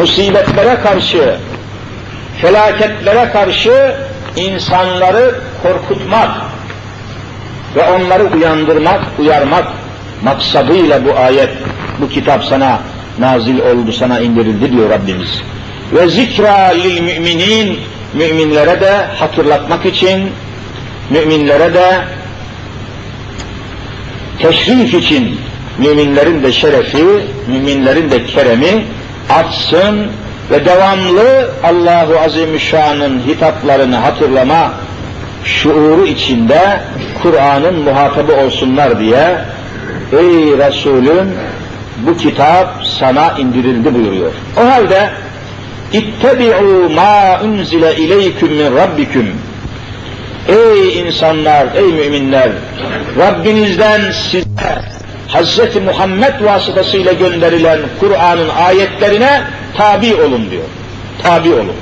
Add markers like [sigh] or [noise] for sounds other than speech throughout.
musibetlere karşı, felaketlere karşı insanları korkutmak ve onları uyandırmak, uyarmak maksadıyla bu ayet, bu kitap sana nazil oldu, sana indirildi diyor Rabbimiz. Ve zikra lil müminin, müminlere de hatırlatmak için, müminlere de teşrif için, müminlerin de şerefi, müminlerin de keremi artsın ve devamlı Allahu Azimüşşan'ın hitaplarını hatırlama şuuru içinde Kur'an'ın muhatabı olsunlar diye Ey Resulüm bu kitap sana indirildi buyuruyor. O halde İttebi'u ma unzile ileyküm min rabbikum. Ey insanlar, ey müminler, Rabbinizden size Hz. Muhammed vasıtasıyla gönderilen Kur'an'ın ayetlerine tabi olun diyor. Tabi olun.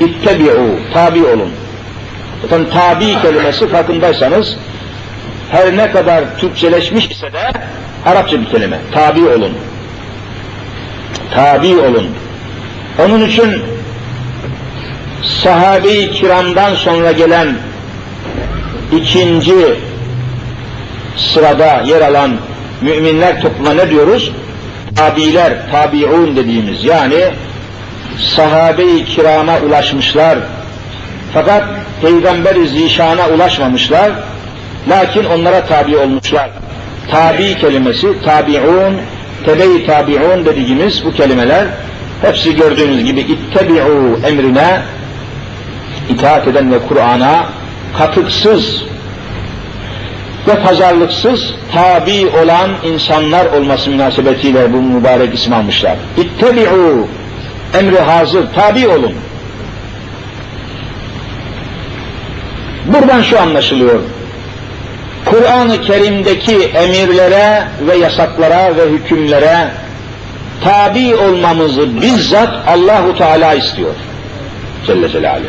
İttebi'u, tabi olun. Zaten tabi kelimesi farkındaysanız her ne kadar Türkçeleşmiş ise de Arapça bir kelime. Tabi olun. Tabi olun. Onun için sahabe-i kiramdan sonra gelen ikinci sırada yer alan müminler topluma ne diyoruz? Tabiler, tabiun dediğimiz yani sahabe-i kirama ulaşmışlar. Fakat Peygamber-i Zişan'a ulaşmamışlar. Lakin onlara tabi olmuşlar. Tabi kelimesi, tabiun, tebe-i tabiun dediğimiz bu kelimeler hepsi gördüğünüz gibi ittebi'u emrine itaat eden ve Kur'an'a katıksız ve pazarlıksız tabi olan insanlar olması münasebetiyle bu mübarek isim almışlar. İttebi'u emri hazır, tabi olun. Buradan şu anlaşılıyor. Kur'an-ı Kerim'deki emirlere ve yasaklara ve hükümlere tabi olmamızı bizzat Allahu Teala istiyor. Celle Celaluhu.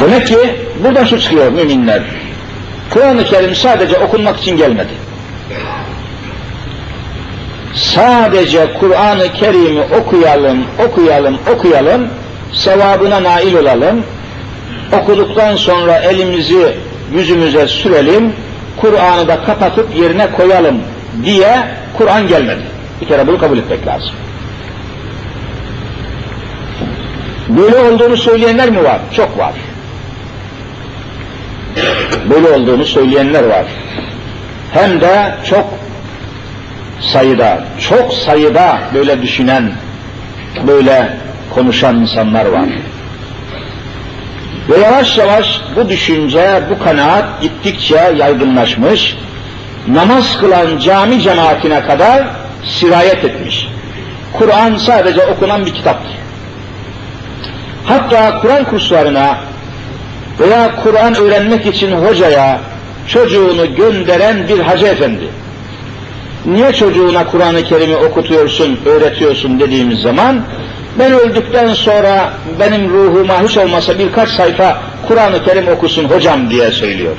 Demek ki buradan şu çıkıyor müminler. Kur'an-ı Kerim sadece okunmak için gelmedi. Sadece Kur'an-ı Kerim'i okuyalım, okuyalım, okuyalım, sevabına nail olalım, okuduktan sonra elimizi yüzümüze sürelim, Kur'an'ı da kapatıp yerine koyalım diye Kur'an gelmedi. Bir kere bunu kabul etmek lazım. Böyle olduğunu söyleyenler mi var? Çok var. Böyle olduğunu söyleyenler var. Hem de çok sayıda, çok sayıda böyle düşünen, böyle konuşan insanlar var. Ve yavaş yavaş bu düşünce, bu kanaat gittikçe yaygınlaşmış, namaz kılan cami cemaatine kadar sirayet etmiş. Kur'an sadece okunan bir kitaptır. Hatta Kur'an kurslarına veya Kur'an öğrenmek için hocaya çocuğunu gönderen bir hacı efendi. Niye çocuğuna Kur'an-ı Kerim'i okutuyorsun, öğretiyorsun dediğimiz zaman ben öldükten sonra benim ruhuma hiç olmasa birkaç sayfa Kur'an-ı Kerim okusun hocam diye söylüyor.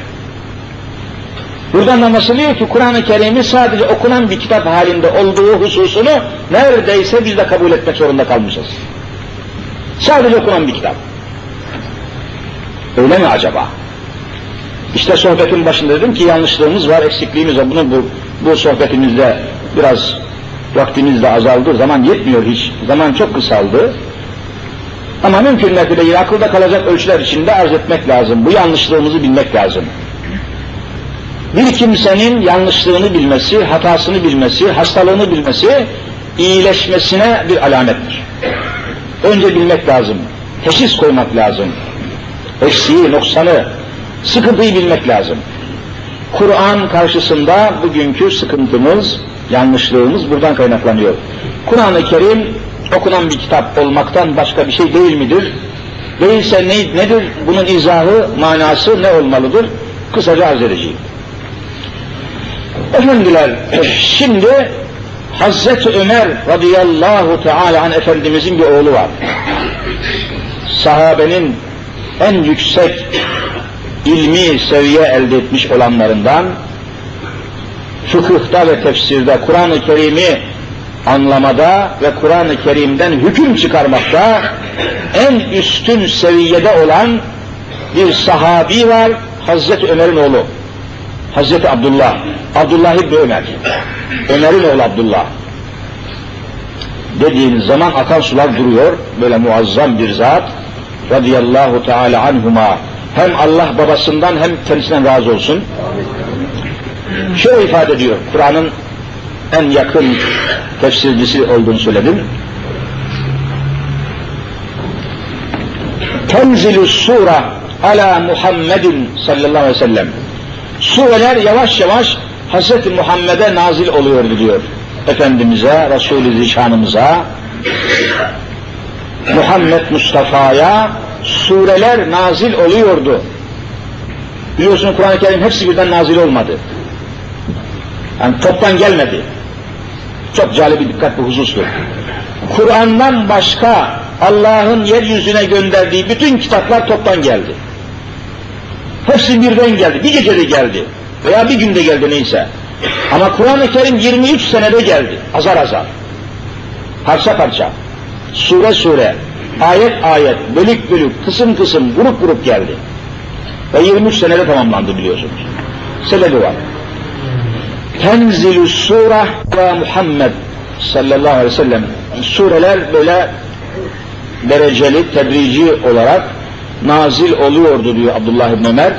Buradan anlaşılıyor ki Kur'an-ı Kerim'i sadece okunan bir kitap halinde olduğu hususunu neredeyse biz de kabul etmek zorunda kalmışız. Sadece okunan bir kitap. Öyle mi acaba? İşte sohbetin başında dedim ki yanlışlığımız var, eksikliğimiz var. Bunu bu, bu sohbetimizde biraz vaktimiz de azaldı, zaman yetmiyor hiç. Zaman çok kısaldı. Ama mümkün mertebe akılda kalacak ölçüler içinde arz etmek lazım. Bu yanlışlığımızı bilmek lazım. Bir kimsenin yanlışlığını bilmesi, hatasını bilmesi, hastalığını bilmesi, iyileşmesine bir alamettir. Önce bilmek lazım. Teşhis koymak lazım. Eksiği, noksanı, sıkıntıyı bilmek lazım. Kur'an karşısında bugünkü sıkıntımız, yanlışlığımız buradan kaynaklanıyor. Kur'an-ı Kerim okunan bir kitap olmaktan başka bir şey değil midir? Değilse ne, nedir? Bunun izahı, manası ne olmalıdır? Kısaca arz edeceğim. Efendiler, [clears throat] şimdi Hazreti Ömer radıyallahu teala an Efendimizin bir oğlu var. Sahabenin en yüksek ilmi seviye elde etmiş olanlarından fıkıhta ve tefsirde Kur'an-ı Kerim'i anlamada ve Kur'an-ı Kerim'den hüküm çıkarmakta en üstün seviyede olan bir sahabi var, Hazreti Ömer'in oğlu. Hazreti Abdullah, Abdullah İbni Ömer. Ömer'in oğlu Abdullah. Dediğiniz zaman akan sular duruyor, böyle muazzam bir zat. Radıyallahu Teala anhuma. Hem Allah babasından hem kendisinden razı olsun. Şöyle ifade ediyor, Kur'an'ın en yakın tefsircisi olduğunu söyledim. Tenzilü sura ala Muhammedin sallallahu aleyhi ve sellem. Sureler yavaş yavaş Hz. Muhammed'e nazil oluyordu diyor. Efendimiz'e, Resul-i Zişanımıza, Muhammed Mustafa'ya sureler nazil oluyordu. Biliyorsun Kur'an-ı Kerim hepsi birden nazil olmadı. Yani toptan gelmedi. Çok cali bir dikkat bu husustur. Kur'an'dan başka Allah'ın yeryüzüne gönderdiği bütün kitaplar toptan geldi. Hepsi birden geldi. Bir gecede geldi. Veya bir günde geldi neyse. Ama Kur'an-ı Kerim 23 senede geldi. Azar azar. Parça parça Sure sure. Ayet ayet. Bölük bölük. Kısım kısım. Grup grup geldi. Ve 23 senede tamamlandı biliyorsunuz. Sebebi var. Tenzilü sure ve Muhammed sallallahu aleyhi ve sellem. Sureler böyle dereceli, tedrici olarak nazil oluyordu diyor Abdullah İbn Ömer.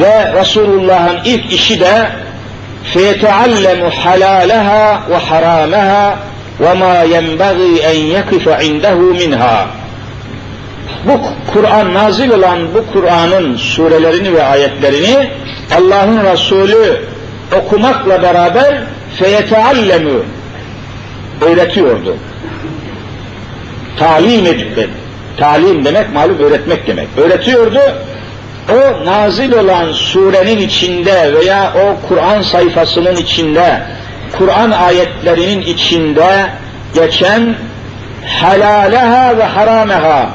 Ve Resulullah'ın ilk işi de فَيَتَعَلَّمُ حَلَالَهَا وَحَرَامَهَا وَمَا يَنْبَغِي اَنْ يَقِفَ عِنْدَهُ مِنْهَا Bu Kur'an nazil olan bu Kur'an'ın surelerini ve ayetlerini Allah'ın Resulü okumakla beraber feyeteallemu öğretiyordu. Talim edip talim demek malum öğretmek demek. Öğretiyordu. O nazil olan surenin içinde veya o Kur'an sayfasının içinde, Kur'an ayetlerinin içinde geçen helaleha ve harameha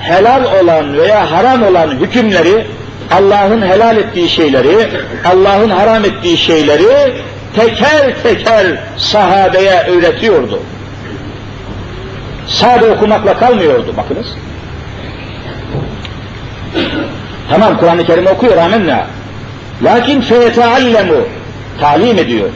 helal olan veya haram olan hükümleri Allah'ın helal ettiği şeyleri, Allah'ın haram ettiği şeyleri teker teker sahabeye öğretiyordu. Sade okumakla kalmıyordu bakınız. Tamam Kur'an-ı Kerim okuyor amenna. Lakin feyeteallemu talim ediyor.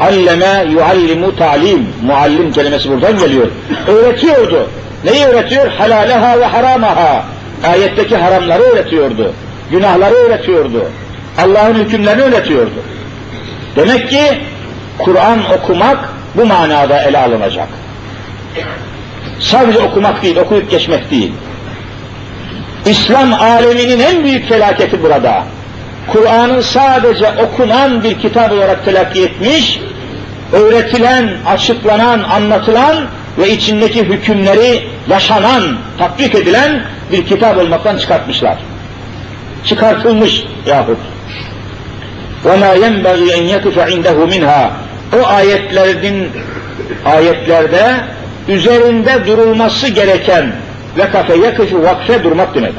Alleme yuallimu talim. Muallim kelimesi buradan geliyor. Öğretiyordu. Neyi öğretiyor? Halaleha ve haramaha. Ayetteki haramları öğretiyordu. Günahları öğretiyordu. Allah'ın hükümlerini öğretiyordu. Demek ki Kur'an okumak bu manada ele alınacak. Sadece okumak değil, okuyup geçmek değil. İslam aleminin en büyük felaketi burada. Kur'an'ın sadece okunan bir kitap olarak telakki etmiş, öğretilen, açıklanan, anlatılan ve içindeki hükümleri yaşanan, tatbik edilen bir kitap olmaktan çıkartmışlar. Çıkartılmış yahut. وَمَا يَنْبَغِي اَنْ يَكِفَ عِنْدَهُ مِنْهَا O ayetlerin, ayetlerde üzerinde durulması gereken ve kafe yakıfı vakfe durmak demek.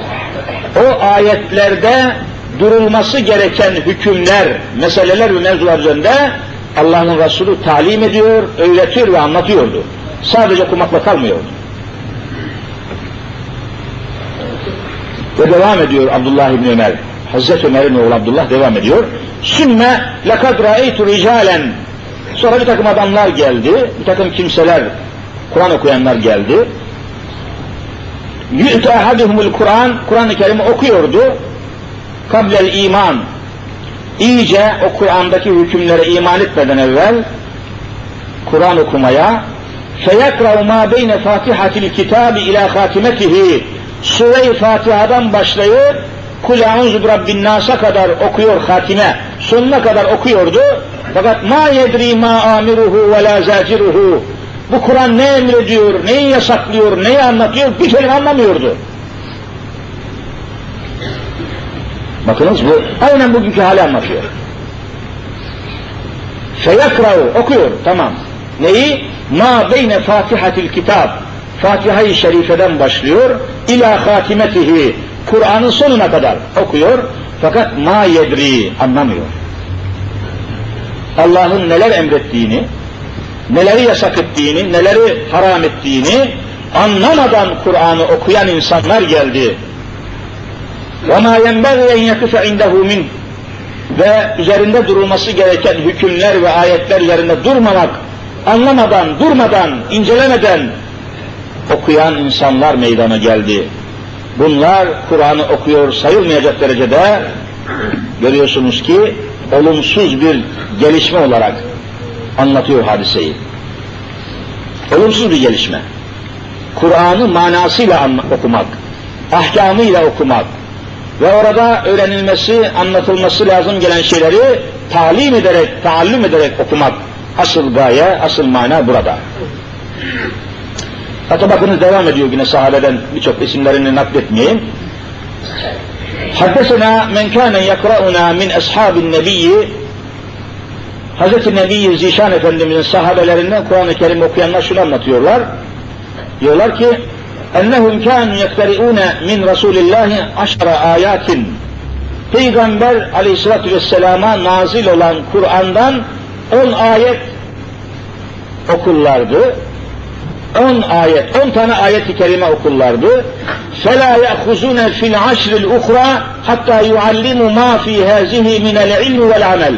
O ayetlerde durulması gereken hükümler, meseleler ve mevzular üzerinde Allah'ın Resulü talim ediyor, öğretiyor ve anlatıyordu. Sadece okumakla kalmıyordu. Ve devam ediyor Abdullah İbni Ömer. Hazreti Ömer'in oğlu Abdullah devam ediyor. Sümme lekad ra'eytu ricalen Sonra bir takım adamlar geldi, bir takım kimseler, Kur'an okuyanlar geldi. Yü'te ahaduhumul Kur'an, Kur'an-ı Kerim'i okuyordu. Kablel iman. İyice o Kur'an'daki hükümlere iman etmeden evvel Kur'an okumaya feyakrav ma beyne fatihatil kitabi ila hatimetihi Sure-i Fatiha'dan başlayıp Kul e'uzu rabbin nasa kadar okuyor hatime. Sonuna kadar okuyordu. Fakat ma yedri ma amiruhu ve la zaciruhu. Bu Kur'an ne emrediyor, neyi yasaklıyor, neyi anlatıyor bir kelime anlamıyordu. Bakınız bu aynen bugünkü hali anlatıyor. Feyakravu okuyor tamam. Neyi? Ma beyne fatihatil kitap. Fatiha-i Şerife'den başlıyor. ila hatimetihi. Kur'an'ın sonuna kadar okuyor. Fakat ma yedri anlamıyor. Allah'ın neler emrettiğini, neleri yasak ettiğini, neleri haram ettiğini anlamadan Kur'an'ı okuyan insanlar geldi. وَمَا يَنْبَغِي اَنْ يَكُفَ عِنْدَهُ مِنْ Ve üzerinde durulması gereken hükümler ve ayetler üzerinde durmamak, anlamadan, durmadan, incelemeden okuyan insanlar meydana geldi. Bunlar Kur'an'ı okuyor sayılmayacak derecede görüyorsunuz ki olumsuz bir gelişme olarak anlatıyor hadiseyi. Olumsuz bir gelişme. Kur'an'ı manasıyla okumak, ahkamıyla okumak ve orada öğrenilmesi, anlatılması lazım gelen şeyleri talim ederek, taallüm ederek okumak asıl gaye, asıl mana burada. Hatta bakınız devam ediyor yine sahabeden birçok isimlerini nakletmeyeyim. Haddesena men kâne yakra'una min ashabin nebiyyi Hz. Nebi Zişan Efendimizin sahabelerinden Kur'an-ı Kerim okuyanlar şunu anlatıyorlar. Diyorlar ki ennehum kânu yektari'ûne min Resulillahi aşara ayatin Peygamber aleyhissalatü vesselama nazil olan Kur'an'dan on ayet okurlardı. On ayet, on tane ayet-i kerime okurlardı. فَلَا يَأْخُزُونَ فِي الْعَشْرِ الْاُخْرَى حَتَّى يُعَلِّمُوا مَا فِي هَذِهِ مِنَ الْعِلْمِ وَالْعَمَلِ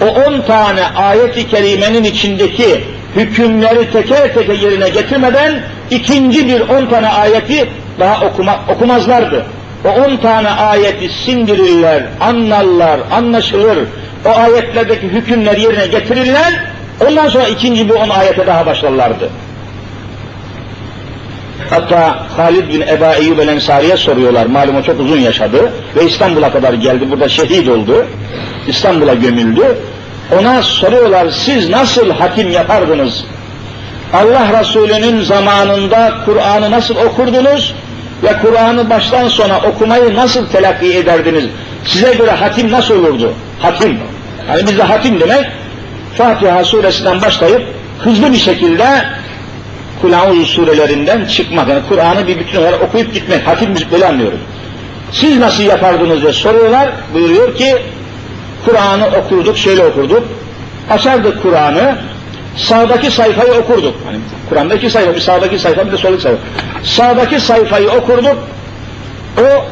O on tane ayet-i kerimenin içindeki hükümleri teker teker yerine getirmeden ikinci bir on tane ayeti daha okuma, okumazlardı. O on tane ayeti sindirirler, anlarlar, anlaşılır. O ayetlerdeki hükümler yerine getirirler. Ondan sonra ikinci bir on ayete daha başlarlardı. Hatta Halid bin Eba Eyyub el Ensari'ye soruyorlar. Malum o çok uzun yaşadı ve İstanbul'a kadar geldi. Burada şehit oldu. İstanbul'a gömüldü. Ona soruyorlar siz nasıl hakim yapardınız? Allah Resulü'nün zamanında Kur'an'ı nasıl okurdunuz ve Kur'an'ı baştan sona okumayı nasıl telakki ederdiniz? Size göre hatim nasıl olurdu? Hatim. Yani bizde hatim demek Fatiha suresinden başlayıp hızlı bir şekilde Kulağuz surelerinden çıkmak. Yani Kur'an'ı bir bütün olarak okuyup gitmek. Hatim müzik böyle anlıyoruz. Siz nasıl yapardınız diye soruyorlar. Buyuruyor ki Kur'an'ı okurduk, şöyle okurduk. Açardık Kur'an'ı, sağdaki sayfayı okurduk. Hani Kur'an'da iki sayfa, bir sağdaki sayfa, bir de soldaki sayfa. Sağdaki sayfayı okurduk. O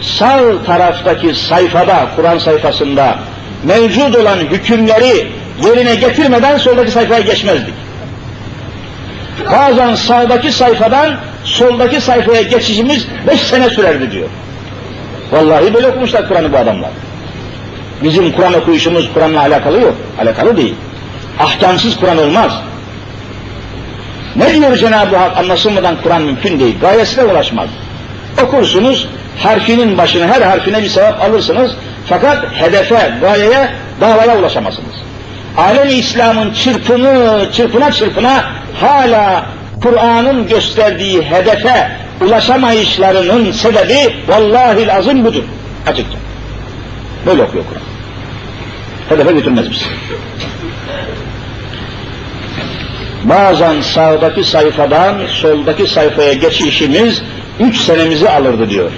sağ taraftaki sayfada, Kur'an sayfasında mevcut olan hükümleri yerine getirmeden soldaki sayfaya geçmezdik. Bazen sağdaki sayfadan soldaki sayfaya geçişimiz beş sene sürerdi diyor. Vallahi böyle okumuşlar Kur'an'ı bu adamlar. Bizim Kur'an okuyuşumuz Kur'an'la alakalı yok. Alakalı değil. Ahkamsız Kur'an olmaz. Ne diyor Cenab-ı Hak anlaşılmadan Kur'an mümkün değil. Gayesine ulaşmaz. Okursunuz, harfinin başına her harfine bir sevap alırsınız. Fakat hedefe, gayeye, davaya ulaşamazsınız. Alem İslam'ın çırpını, çırpına çırpına hala Kur'an'ın gösterdiği hedefe ulaşamayışlarının sebebi vallahi lazım budur. Açıkça. Böyle okuyor Kur'an. Hedefe götürmez bizi. Bazen sağdaki sayfadan soldaki sayfaya geçişimiz üç senemizi alırdı diyor.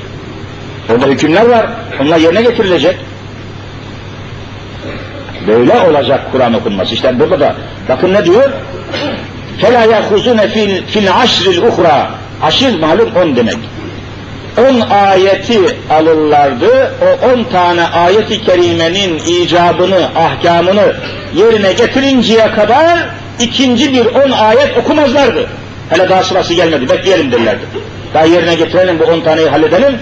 Orada hükümler var. Onlar yerine getirilecek. Böyle olacak Kur'an okunması. İşte burada da bakın ne diyor? فَلَا يَخُزُونَ fil aşril uhra. Aşir malum on demek. On ayeti alırlardı. O on tane ayeti kerimenin icabını, ahkamını yerine getirinceye kadar ikinci bir on ayet okumazlardı. Hele daha sırası gelmedi, bekleyelim derlerdi. Daha yerine getirelim bu on taneyi halledelim,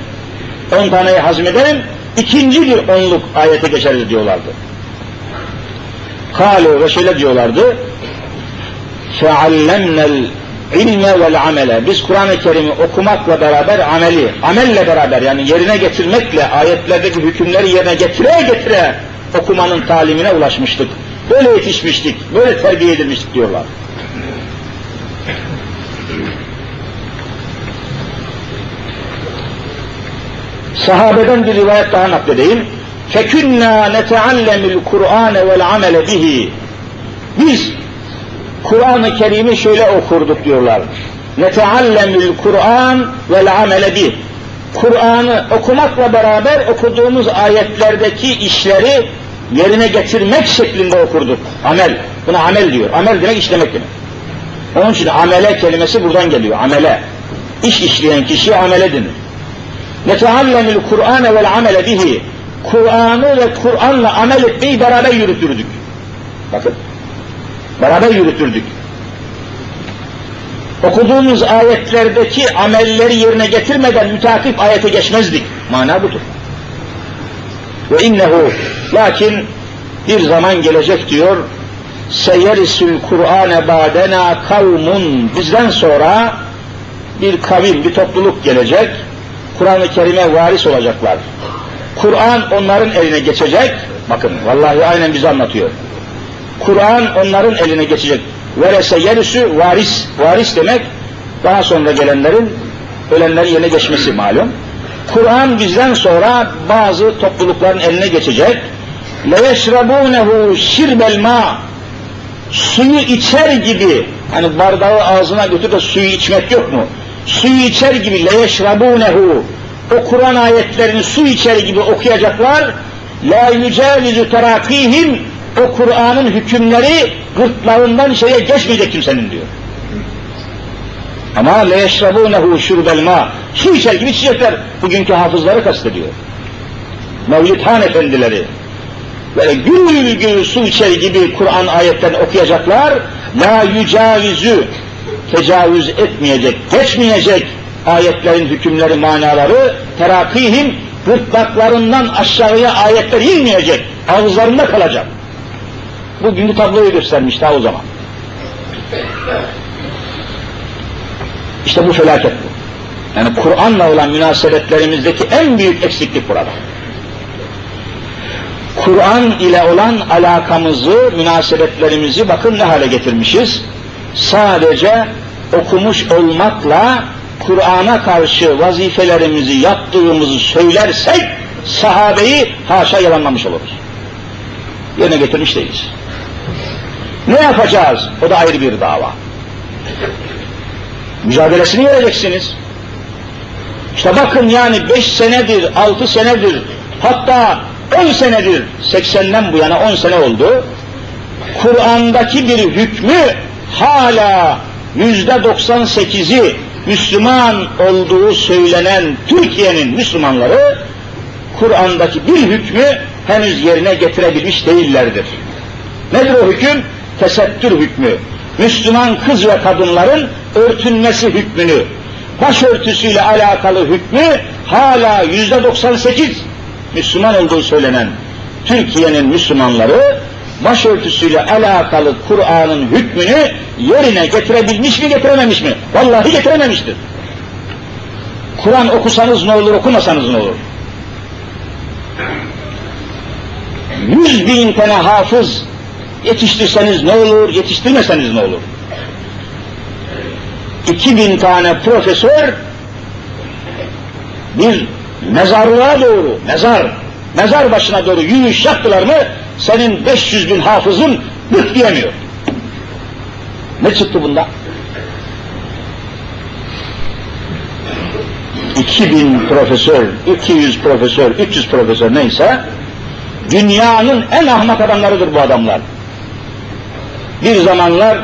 on taneyi hazmedelim, ikinci bir onluk ayete geçeriz diyorlardı. Kalu ve şöyle diyorlardı. فَعَلَّمْنَا ilme vel amele. Biz Kur'an-ı Kerim'i okumakla beraber ameli, amelle beraber yani yerine getirmekle ayetlerdeki hükümleri yerine getire getire okumanın talimine ulaşmıştık. Böyle yetişmiştik, böyle terbiye edilmiştik diyorlar. Sahabeden bir rivayet daha nakledeyim. فَكُنَّا نَتَعَلَّمِ الْقُرْآنَ وَالْعَمَلَ bihi. Biz Kur'an-ı Kerim'i şöyle okurduk diyorlar. Neteallemül Kur'an vel amele bih. Kur'an'ı okumakla beraber okuduğumuz ayetlerdeki işleri yerine getirmek şeklinde okurduk. Amel. Buna amel diyor. Amel demek işlemek demek. Onun için amele kelimesi buradan geliyor. Amele. İş işleyen kişi amele denir. Neteallemül Kur'ane vel amele bihi. Kur'an'ı ve Kur'an'la amel etmeyi beraber yürütürdük. Bakın. Beraber yürütürdük. Okuduğumuz ayetlerdeki amelleri yerine getirmeden mütakip ayete geçmezdik. Mana budur. Ve innehu lakin bir zaman gelecek diyor seyerisül Kur'ane badena kavmun bizden sonra bir kavim, bir topluluk gelecek. Kur'an-ı Kerim'e varis olacaklar. Kur'an onların eline geçecek. Bakın vallahi aynen bize anlatıyor. Kur'an onların eline geçecek. Verese yerisü varis. Varis demek daha sonra gelenlerin ölenlerin yerine geçmesi malum. Kur'an bizden sonra bazı toplulukların eline geçecek. لَيَشْرَبُونَهُ şirbel ma Suyu içer gibi, hani bardağı ağzına götür de suyu içmek yok mu? Suyu içer gibi لَيَشْرَبُونَهُ O Kur'an ayetlerini su içer gibi okuyacaklar. La yücelizu terakihim o Kur'an'ın hükümleri gırtlağından şeye geçmeyecek kimsenin diyor. Ama le yeşrabunehu şurbel ma. Su içer gibi içecekler. Bugünkü hafızları kastediyor. Mevlid Han efendileri. Böyle gül gül su içer gibi Kur'an ayetlerini okuyacaklar. La yücavizü tecavüz etmeyecek, geçmeyecek ayetlerin hükümleri, manaları terakihim gırtlaklarından aşağıya ayetler inmeyecek, ağızlarında kalacak. Bugünkü tabloyu göstermiş daha o zaman. İşte bu felaket bu. Yani Kur'an'la olan münasebetlerimizdeki en büyük eksiklik burada. Kur'an ile olan alakamızı, münasebetlerimizi bakın ne hale getirmişiz. Sadece okumuş olmakla Kur'an'a karşı vazifelerimizi yaptığımızı söylersek sahabeyi haşa yalanlamış oluruz. Yerine getirmiş değiliz. Ne yapacağız? O da ayrı bir dava. Mücadelesini vereceksiniz. İşte bakın yani beş senedir, altı senedir, hatta on senedir, seksenden bu yana on sene oldu. Kur'an'daki bir hükmü hala yüzde doksan sekizi Müslüman olduğu söylenen Türkiye'nin Müslümanları Kur'an'daki bir hükmü henüz yerine getirebilmiş değillerdir. Nedir o hüküm? Tesettür hükmü. Müslüman kız ve kadınların örtünmesi hükmünü, başörtüsüyle alakalı hükmü hala yüzde 98 Müslüman olduğu söylenen Türkiye'nin Müslümanları başörtüsüyle alakalı Kur'an'ın hükmünü yerine getirebilmiş mi getirememiş mi? Vallahi getirememiştir. Kur'an okusanız ne olur, okumasanız ne olur? Yüz bin tane hafız yetiştirseniz ne olur, yetiştirmeseniz ne olur? İki bin tane profesör bir mezarlığa doğru, mezar, mezar başına doğru yürüyüş yaptılar mı senin 500 bin hafızın bık diyemiyor. Ne çıktı bunda? 2000 profesör, 200 profesör, 300 profesör neyse dünyanın en ahmak adamlarıdır bu adamlar. Bir zamanlar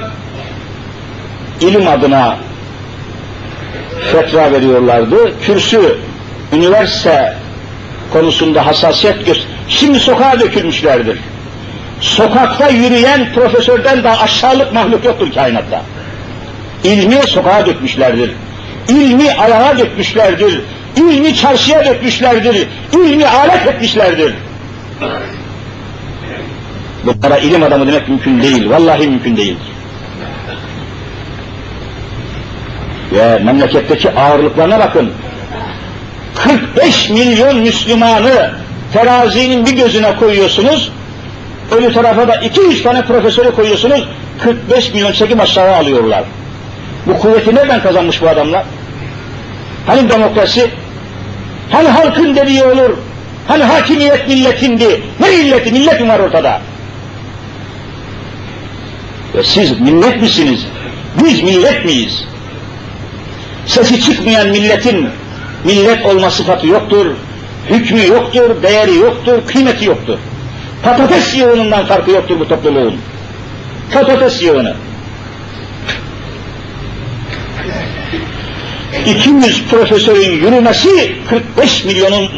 ilim adına fetva veriyorlardı. Kürsü, üniversite konusunda hassasiyet göster. Şimdi sokağa dökülmüşlerdir. Sokakta yürüyen profesörden daha aşağılık mahluk yoktur kainatta. İlmi sokağa dökmüşlerdir. İlmi ayağa dökmüşlerdir. İlmi çarşıya dökmüşlerdir. İlmi alet etmişlerdir. Bunlara ilim adamı demek mümkün değil. Vallahi mümkün değil. Ve memleketteki ağırlıklarına bakın. 45 milyon Müslümanı terazinin bir gözüne koyuyorsunuz, öbür tarafa da 200 tane profesörü koyuyorsunuz, 45 milyon çekip aşağı alıyorlar. Bu kuvveti nereden kazanmış bu adamlar? Hani demokrasi? Hani halkın dediği olur? Hani hakimiyet milletindi? Ne milleti? Millet mi var ortada? Ve siz millet misiniz? Biz millet miyiz? Sesi çıkmayan milletin millet olma sıfatı yoktur, hükmü yoktur, değeri yoktur, kıymeti yoktur. Patates yığınından farkı yoktur bu topluluğun. Patates yığını. 200 profesörün yürümesi 45 milyonun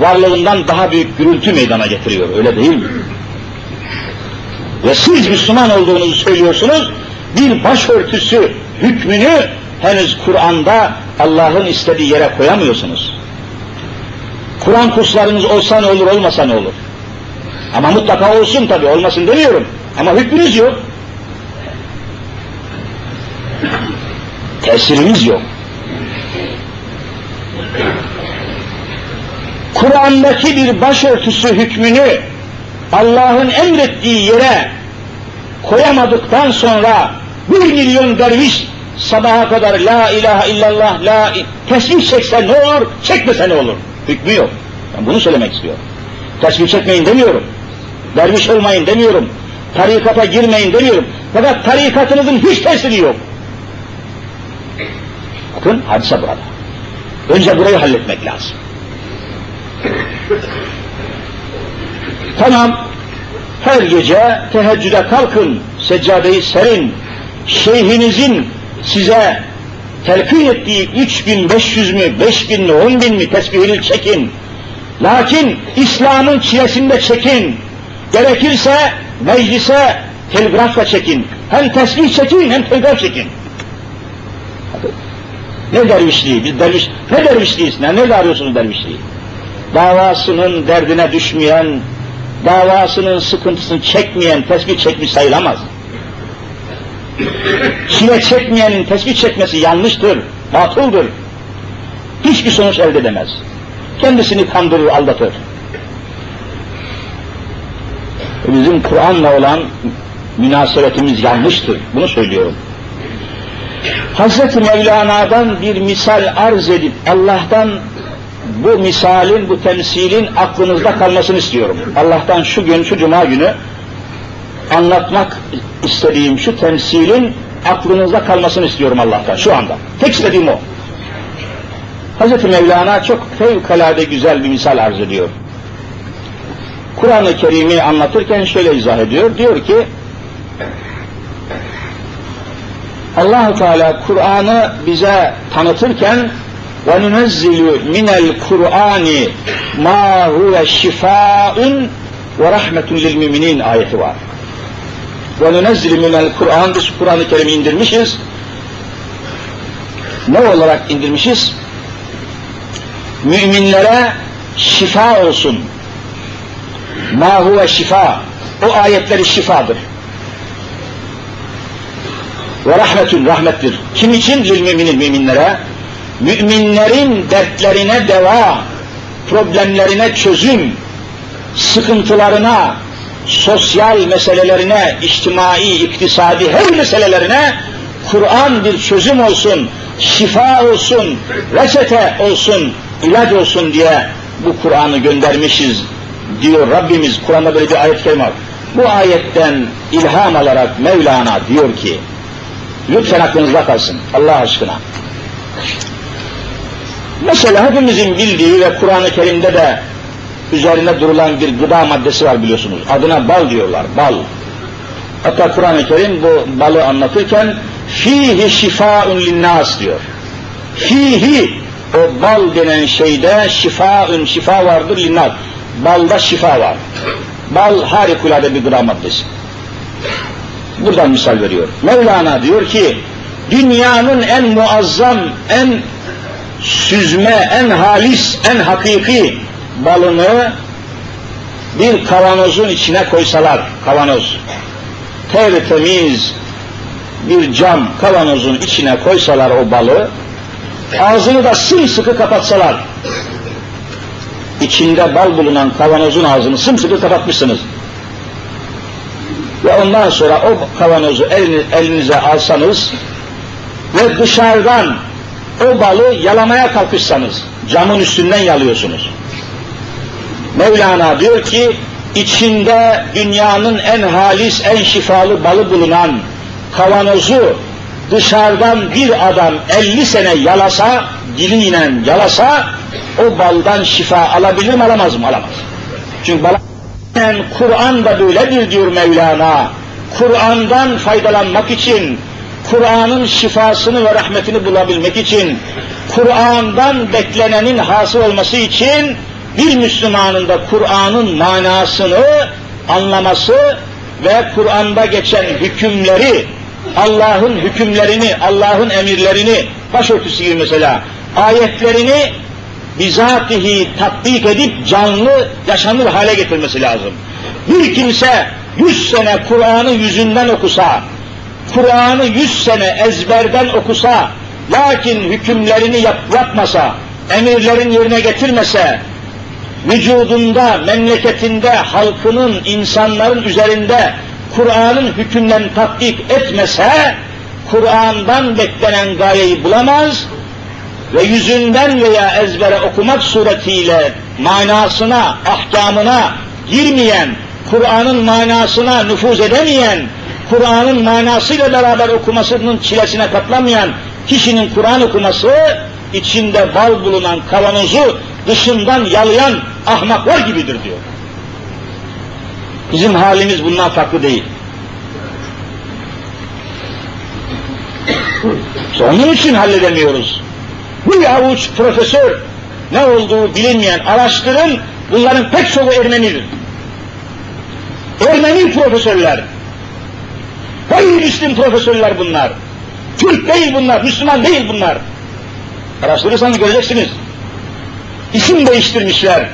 varlığından daha büyük gürültü meydana getiriyor. Öyle değil mi? Ve siz Müslüman olduğunuzu söylüyorsunuz, bir başörtüsü hükmünü henüz Kur'an'da Allah'ın istediği yere koyamıyorsunuz. Kur'an kurslarınız olsa ne olur, olmasa ne olur? Ama mutlaka olsun tabi, olmasın demiyorum. Ama hükmünüz yok. Tesirimiz yok. Kur'an'daki bir başörtüsü hükmünü Allah'ın emrettiği yere koyamadıktan sonra bir milyon derviş sabaha kadar la ilahe illallah la tesbih çekse ne olur, çekmese ne olur? Hükmü yok. Ben bunu söylemek istiyorum. Tesbih çekmeyin demiyorum. Derviş olmayın demiyorum. Tarikata girmeyin demiyorum. Fakat tarikatınızın hiç tesiri yok. Bakın hadise burada. Önce burayı halletmek lazım. Tamam, her gece teheccüde kalkın, seccadeyi serin, şeyhinizin size telkin ettiği 3500 mü, 5000 mi, 10 bin mi tesbihini çekin. Lakin İslam'ın çilesinde çekin. Gerekirse meclise telgrafla çekin. Hem tesbih çekin hem telgraf çekin. Ne dervişliği? Biz derviş, ne dervişliğiz? Ne, arıyorsunuz dervişliği? Davasının derdine düşmeyen, davasının sıkıntısını çekmeyen tesbih çekmiş sayılamaz. Çile çekmeyenin tesbih çekmesi yanlıştır, batıldır. Hiçbir sonuç elde edemez. Kendisini kandırır, aldatır. Bizim Kur'an'la olan münasebetimiz yanlıştır. Bunu söylüyorum. Hazreti Mevlana'dan bir misal arz edip Allah'tan bu misalin, bu temsilin aklınızda kalmasını istiyorum. Allah'tan şu gün, şu cuma günü anlatmak istediğim şu temsilin aklınızda kalmasını istiyorum Allah'tan şu anda. Tek istediğim o. Hazreti Mevlana çok fevkalade güzel bir misal arz ediyor. Kur'an-ı Kerim'i anlatırken şöyle izah ediyor. Diyor ki Allahu Teala Kur'an'ı bize tanıtırken Kur'ani ma huve şifaun ve rahmetun lil müminin ayeti var. Nunezzilu minel Kur'an biz Kur'an-ı Kerim'i indirmişiz. Ne olarak indirmişiz? Müminlere şifa olsun. Ma huve şifa. O ayetleri şifadır ve rahmetün rahmettir. Kim için? Lil müminin müminlere. Müminlerin dertlerine deva, problemlerine çözüm, sıkıntılarına, sosyal meselelerine, içtimai, iktisadi her meselelerine Kur'an bir çözüm olsun, şifa olsun, reçete olsun, ilaç olsun diye bu Kur'an'ı göndermişiz diyor Rabbimiz. Kur'an'da böyle bir ayet kelime var. Bu ayetten ilham alarak Mevlana diyor ki, Lütfen aklınızda kalsın Allah aşkına. Mesela hepimizin bildiği ve Kur'an-ı Kerim'de de üzerinde durulan bir gıda maddesi var biliyorsunuz. Adına bal diyorlar, bal. Hatta Kur'an-ı Kerim bu balı anlatırken fihi şifaun linnas diyor. Fihi o bal denen şeyde şifaun şifa vardır linnas. Balda şifa var. Bal harikulade bir gıda maddesi. Buradan misal veriyor. Mevlana diyor ki, dünyanın en muazzam, en süzme, en halis, en hakiki balını bir kavanozun içine koysalar, kavanoz, tertemiz bir cam kavanozun içine koysalar o balı, ağzını da sımsıkı kapatsalar, içinde bal bulunan kavanozun ağzını sımsıkı kapatmışsınız. Ve ondan sonra o kavanozu elinize alsanız ve dışarıdan o balı yalamaya kalkışsanız camın üstünden yalıyorsunuz. Mevlana diyor ki içinde dünyanın en halis, en şifalı balı bulunan kavanozu dışarıdan bir adam 50 sene yalasa, diliyle yalasa o baldan şifa alabilir mi alamaz mı? Alamaz. Çünkü bal Kur'an da böyledir diyor Mevlana. Kur'an'dan faydalanmak için, Kur'an'ın şifasını ve rahmetini bulabilmek için, Kur'an'dan beklenenin hasıl olması için bir Müslümanın da Kur'an'ın manasını anlaması ve Kur'an'da geçen hükümleri, Allah'ın hükümlerini, Allah'ın emirlerini, başörtüsü gibi mesela, ayetlerini bizatihi tatbik edip canlı yaşanır hale getirmesi lazım. Bir kimse yüz sene Kur'an'ı yüzünden okusa, Kur'an'ı yüz sene ezberden okusa, lakin hükümlerini yap, yapmasa, emirlerin yerine getirmese, vücudunda, memleketinde, halkının, insanların üzerinde Kur'an'ın hükümlerini tatbik etmese, Kur'an'dan beklenen gayeyi bulamaz ve yüzünden veya ezbere okumak suretiyle manasına, ahkamına girmeyen, Kur'an'ın manasına nüfuz edemeyen, Kur'an'ın manasıyla beraber okumasının çilesine katlamayan kişinin Kur'an okuması içinde bal bulunan kavanozu dışından yalayan ahmaklar gibidir diyor. Bizim halimiz bundan farklı değil. Onun için halledemiyoruz. Bir avuç profesör ne olduğu bilinmeyen araştırın bunların pek çoğu Ermenidir. Ermeni profesörler. Gayrimüslim profesörler bunlar. Türk değil bunlar, Müslüman değil bunlar. Araştırırsanız göreceksiniz. İsim değiştirmişler.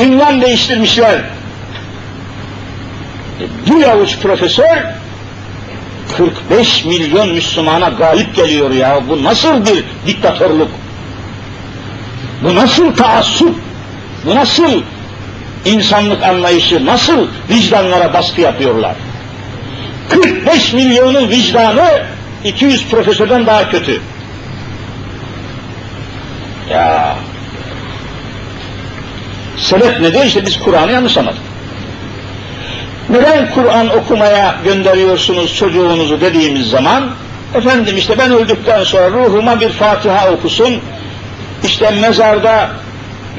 Ünvan değiştirmişler. E, bir avuç profesör 45 milyon Müslümana galip geliyor ya. Bu nasıl bir diktatörlük? Bu nasıl taassup? Bu nasıl insanlık anlayışı? Nasıl vicdanlara baskı yapıyorlar? 45 milyonun vicdanı 200 profesörden daha kötü. Ya sebep nedir? İşte biz Kur'an'ı yanlış anladık. Neden Kur'an okumaya gönderiyorsunuz çocuğunuzu dediğimiz zaman efendim işte ben öldükten sonra ruhuma bir Fatiha okusun işte mezarda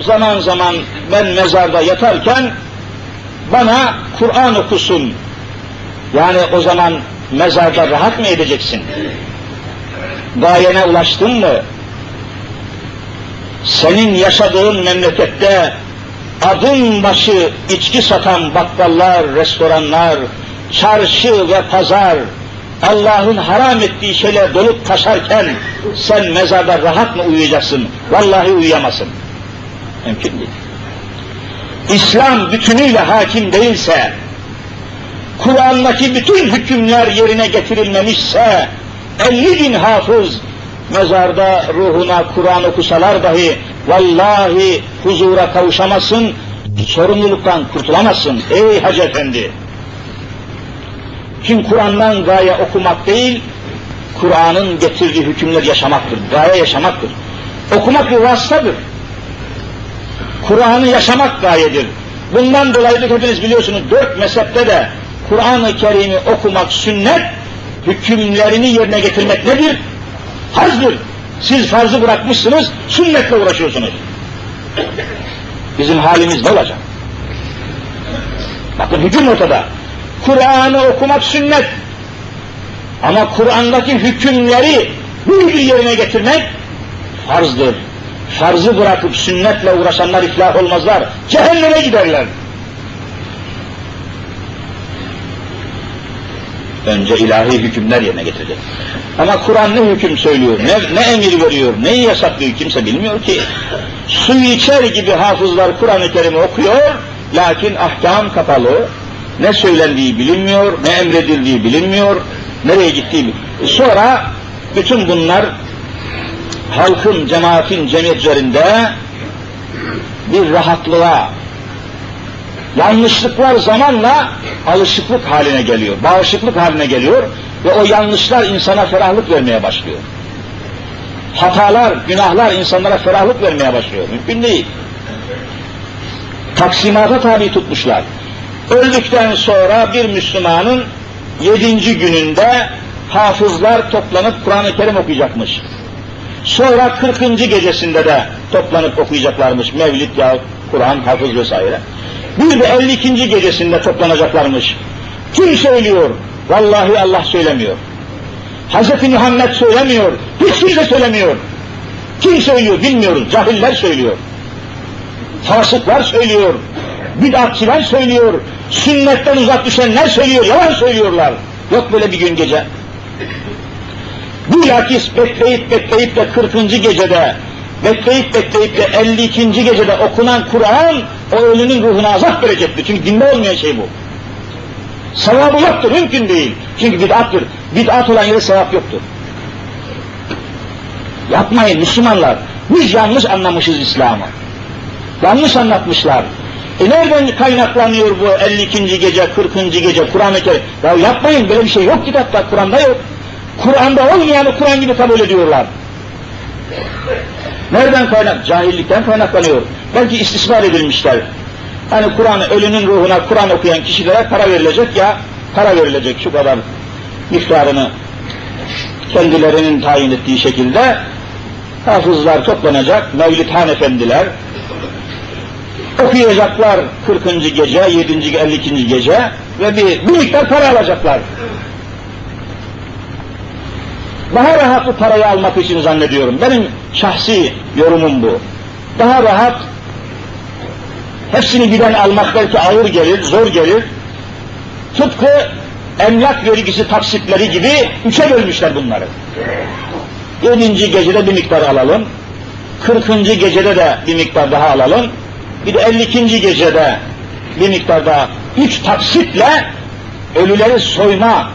zaman zaman ben mezarda yatarken bana Kur'an okusun yani o zaman mezarda rahat mı edeceksin? Gayene ulaştın mı? Senin yaşadığın memlekette adım başı içki satan bakkallar, restoranlar, çarşı ve pazar, Allah'ın haram ettiği şeyler dolup taşarken sen mezarda rahat mı uyuyacaksın? Vallahi uyuyamazsın. Mümkün değil. İslam bütünüyle hakim değilse, Kur'an'daki bütün hükümler yerine getirilmemişse, 50 bin hafız mezarda ruhuna Kur'an okusalar dahi vallahi huzura kavuşamazsın, sorumluluktan kurtulamazsın ey Hacı Efendi. Kim Kur'an'dan gaye okumak değil, Kur'an'ın getirdiği hükümler yaşamaktır, gaye yaşamaktır. Okumak bir vasıtadır. Kur'an'ı yaşamak gayedir. Bundan dolayı hepiniz biliyorsunuz dört mezhepte de Kur'an-ı Kerim'i okumak sünnet, hükümlerini yerine getirmek nedir? Farzdır. Siz farzı bırakmışsınız, sünnetle uğraşıyorsunuz. Bizim halimiz ne olacak? Bakın hüküm ortada. Kur'an'ı okumak sünnet. Ama Kur'an'daki hükümleri bir yerine getirmek farzdır. Farzı bırakıp sünnetle uğraşanlar iflah olmazlar. Cehenneme giderler. Önce ilahi hükümler yerine getirecek. Ama Kur'an ne hüküm söylüyor, ne, ne emir veriyor, neyi yasaklıyor kimse bilmiyor ki. Su içer gibi hafızlar Kur'an-ı Kerim'i okuyor, lakin ahkam kapalı, ne söylendiği bilinmiyor, ne emredildiği bilinmiyor, nereye gittiği Sonra bütün bunlar halkın, cemaatin, cemiyet üzerinde bir rahatlığa, yanlışlıklar zamanla alışıklık haline geliyor, bağışıklık haline geliyor ve o yanlışlar insana ferahlık vermeye başlıyor. Hatalar, günahlar insanlara ferahlık vermeye başlıyor. Mümkün değil. Taksimata tabi tutmuşlar. Öldükten sonra bir Müslümanın yedinci gününde hafızlar toplanıp Kur'an-ı Kerim okuyacakmış. Sonra kırkıncı gecesinde de toplanıp okuyacaklarmış Mevlid ya Kur'an, hafız vesaire. Bir de 52. gecesinde toplanacaklarmış. Kim söylüyor? Vallahi Allah söylemiyor. Hz. Muhammed söylemiyor. Hiç kimse söylemiyor. Kim söylüyor bilmiyoruz. Cahiller söylüyor. Fasıklar söylüyor. Bid'atçiler söylüyor. Sünnetten uzak düşenler söylüyor. Yalan söylüyorlar. Yok böyle bir gün gece. Bilakis bekleyip bekleyip de 40. gecede bekleyip bekleyip de 52. gecede okunan Kur'an o ölünün ruhuna azap verecektir. Çünkü dinde olmayan şey bu. Sevabı yoktur, mümkün değil. Çünkü bid'attır. Bid'at olan yere sevap yoktur. Yapmayın Müslümanlar. Biz yanlış anlamışız İslam'ı. Yanlış anlatmışlar. E nereden kaynaklanıyor bu 52. gece, 40. gece Kur'an-ı Kerim? Ya yapmayın böyle bir şey yok kitapta, Kur'an'da yok. Kur'an'da olmayanı Kur'an gibi kabul ediyorlar. Nereden kaynak? Cahillikten kaynaklanıyor. Belki istismar edilmişler. Hani Kur'an ölünün ruhuna Kur'an okuyan kişilere para verilecek ya para verilecek şu kadar miktarını kendilerinin tayin ettiği şekilde hafızlar toplanacak, Mevlidhan efendiler okuyacaklar 40. gece, 7. 52. gece ve bir, bir miktar para alacaklar. Daha rahat bu parayı almak için zannediyorum. Benim şahsi yorumum bu. Daha rahat hepsini birden almak belki ağır gelir, zor gelir. Tıpkı emlak vergisi taksitleri gibi üçe bölmüşler bunları. Yedinci gecede bir miktar alalım, kırkıncı gecede de bir miktar daha alalım, bir de elli ikinci gecede bir miktar daha, üç taksitle ölüleri soyma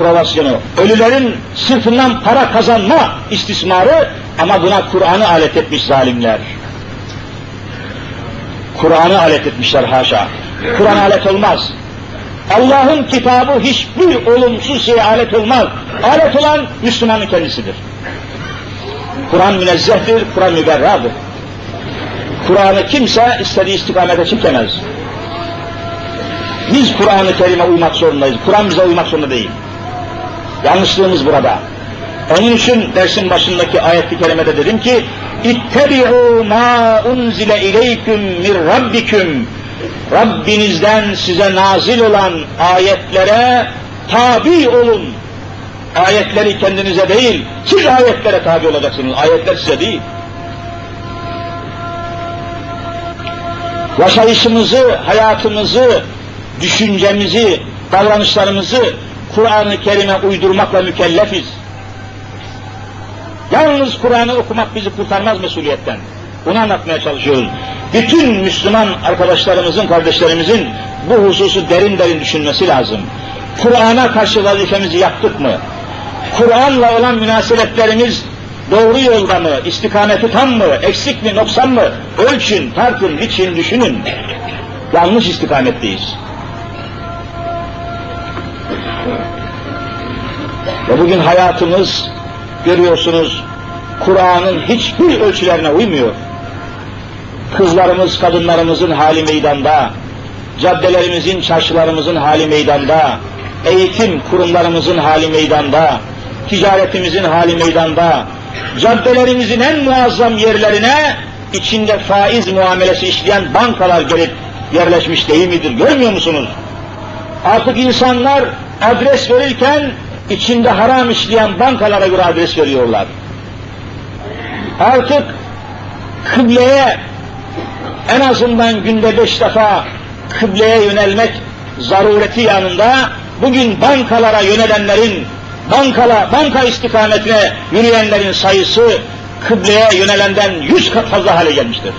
provasyonu, ölülerin sırtından para kazanma istismarı ama buna Kur'an'ı alet etmiş zalimler. Kur'an'ı alet etmişler haşa. Kur'an alet olmaz. Allah'ın kitabı hiçbir olumsuz şeye alet olmaz. Alet olan Müslümanın kendisidir. Kur'an münezzehtir, Kur'an müberradır. Kur'an'ı kimse istediği istikamete çekemez. Biz Kur'an-ı Kerim'e uymak zorundayız. Kur'an bize uymak zorunda değil. Yanlışlığımız burada. Onun için dersin başındaki ayet-i kerimede dedim ki İttebi'u ma unzile ileyküm min rabbiküm Rabbinizden size nazil olan ayetlere tabi olun. Ayetleri kendinize değil, siz ayetlere tabi olacaksınız. Ayetler size değil. Yaşayışımızı, hayatımızı, düşüncemizi, davranışlarımızı Kur'an-ı Kerim'e uydurmakla mükellefiz. Yalnız Kur'an'ı okumak bizi kurtarmaz mesuliyetten. Bunu anlatmaya çalışıyoruz. Bütün Müslüman arkadaşlarımızın, kardeşlerimizin bu hususu derin derin düşünmesi lazım. Kur'an'a karşı vazifemizi yaptık mı? Kur'an'la olan münasebetlerimiz doğru yolda mı, istikameti tam mı, eksik mi, noksan mı? Ölçün, tartın, biçin, düşünün. Yanlış istikametteyiz. Ve bugün hayatımız görüyorsunuz Kur'an'ın hiçbir ölçülerine uymuyor. Kızlarımız, kadınlarımızın hali meydanda, caddelerimizin, çarşılarımızın hali meydanda, eğitim kurumlarımızın hali meydanda, ticaretimizin hali meydanda, caddelerimizin en muazzam yerlerine içinde faiz muamelesi işleyen bankalar gelip yerleşmiş değil midir? Görmüyor musunuz? Artık insanlar adres verirken içinde haram işleyen bankalara göre adres veriyorlar. Artık kıbleye en azından günde beş defa kıbleye yönelmek zarureti yanında bugün bankalara yönelenlerin, bankala, banka istikametine yürüyenlerin sayısı kıbleye yönelenden yüz kat fazla hale gelmiştir.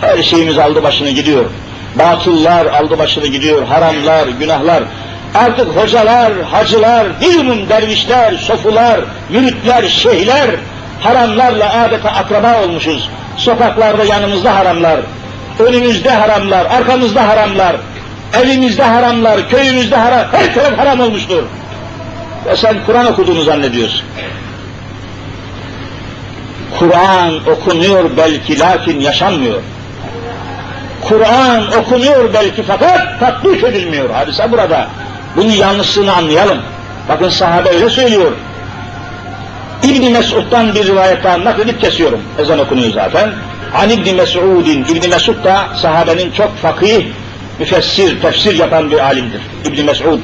Her şeyimiz aldı başını gidiyor. Batıllar aldı başını gidiyor, haramlar, günahlar. Artık hocalar, hacılar, bilmum dervişler, sofular, müritler, şeyhler haramlarla adeta akraba olmuşuz. Sokaklarda yanımızda haramlar, önümüzde haramlar, arkamızda haramlar, evimizde haramlar, köyümüzde haram, her taraf haram olmuştur. Ve sen Kur'an okuduğunu zannediyorsun. Kur'an okunuyor belki lakin yaşanmıyor. Kur'an okunuyor belki fakat tatbik edilmiyor. Hadise burada. Bunun yanlışlığını anlayalım. Bakın sahabe öyle söylüyor. İbn Mesud'dan bir rivayet daha nakledip kesiyorum. Ezan okunuyor zaten. An İbni Mes'udin, İbni Mesud da sahabenin çok fakih, müfessir, tefsir yapan bir alimdir. İbni Mes'ud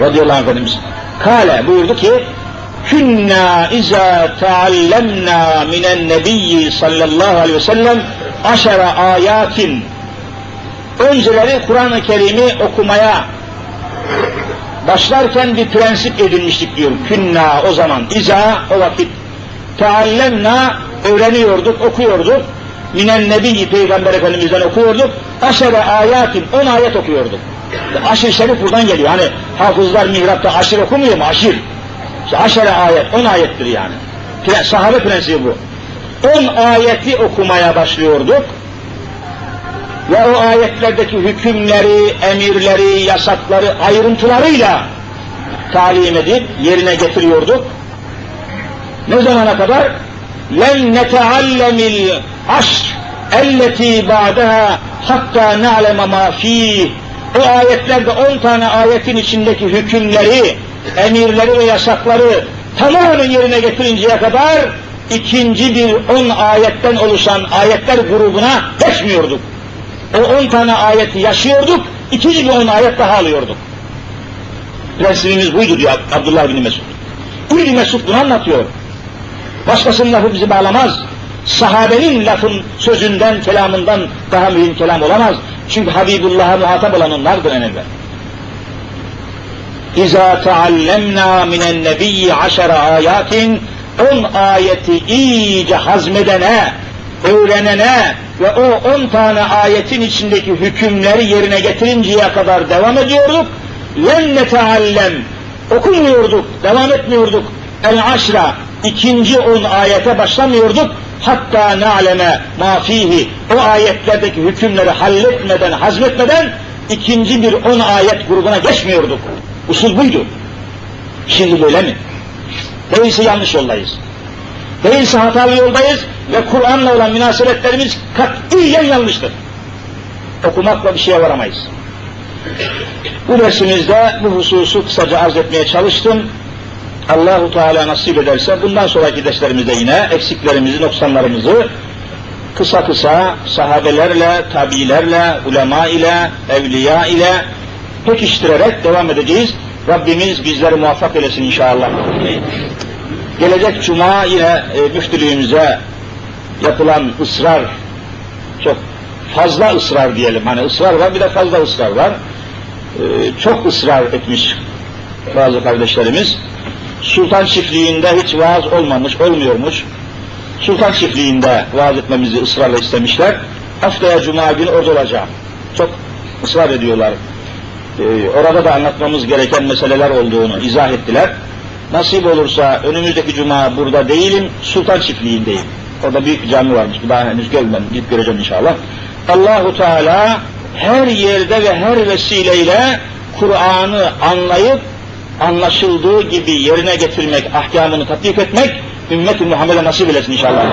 radıyallahu anh Efendimiz. Kale buyurdu ki, Künna izâ teallemnâ minen nebiyyi sallallahu aleyhi ve sellem aşara ayatin. Önceleri Kur'an-ı Kerim'i okumaya başlarken bir prensip edinmiştik diyor. Künna o zaman, iza o vakit teallemna öğreniyorduk, okuyorduk. Minen Nebi Peygamber Efendimiz'den okuyorduk. Aşere ayatin, on ayet okuyorduk. Aşir şerif buradan geliyor. Hani hafızlar mihrapta aşir okumuyor mu? Aşir. İşte aşere ayet, on ayettir yani. Sahabe prensibi bu. On ayeti okumaya başlıyorduk Ve o ayetlerdeki hükümleri, emirleri, yasakları ayrıntılarıyla talim edip yerine getiriyorduk. Ne zamana kadar? لَنْ نَتَعَلَّمِ الْعَشْرِ اَلَّتِي بَعْدَهَا hatta نَعْلَمَ مَا ف۪يهِ O ayetlerde on tane ayetin içindeki hükümleri, emirleri ve yasakları tamamen yerine getirinceye kadar ikinci bir on ayetten oluşan ayetler grubuna geçmiyorduk. O on tane ayeti yaşıyorduk, ikinci bir on ayet daha alıyorduk. Prensibimiz buydu diyor Abdullah bin Mesud. İbni Mesud bunu anlatıyor. Başkasının lafı bizi bağlamaz. Sahabenin lafın sözünden, kelamından daha mühim kelam olamaz. Çünkü Habibullah'a muhatap olan onlardır en evvel. İza teallemna minen nebiyyi aşara ayatin on ayeti iyice hazmedene, öğrenene ve o on tane ayetin içindeki hükümleri yerine getirinceye kadar devam ediyorduk. Len neteallem okumuyorduk, devam etmiyorduk. El aşra ikinci on ayete başlamıyorduk. Hatta na'leme ma fihi o ayetlerdeki hükümleri halletmeden, hazmetmeden ikinci bir on ayet grubuna geçmiyorduk. Usul buydu. Şimdi böyle mi? Değilse yanlış yoldayız. Değilse hatalı yoldayız ve Kur'an'la olan münasebetlerimiz katiyen yanlıştır. Okumakla bir şeye varamayız. Bu dersimizde bu hususu kısaca arz etmeye çalıştım. Allahu Teala nasip ederse bundan sonraki derslerimizde yine eksiklerimizi, noksanlarımızı kısa kısa sahabelerle, tabilerle, ulema ile, evliya ile pekiştirerek devam edeceğiz. Rabbimiz bizleri muvaffak eylesin inşallah. Gelecek cuma yine e, müftülüğümüze yapılan ısrar, çok fazla ısrar diyelim. Hani ısrar var bir de fazla ısrar var. E, çok ısrar etmiş bazı kardeşlerimiz. Sultan çiftliğinde hiç vaaz olmamış, olmuyormuş. Sultan çiftliğinde vaaz etmemizi ısrarla istemişler. Haftaya cuma günü orada olacağım. Çok ısrar ediyorlar. Ee, orada da anlatmamız gereken meseleler olduğunu izah ettiler. Nasip olursa önümüzdeki cuma burada değilim, Sultan çiftliğindeyim. Orada büyük bir cami varmış. Daha henüz görmedim, gidip göreceğim inşallah. Allahu Teala her yerde ve her vesileyle Kur'an'ı anlayıp anlaşıldığı gibi yerine getirmek, ahkamını tatbik etmek, ümmet-i Muhammed'e nasip eylesin inşallah.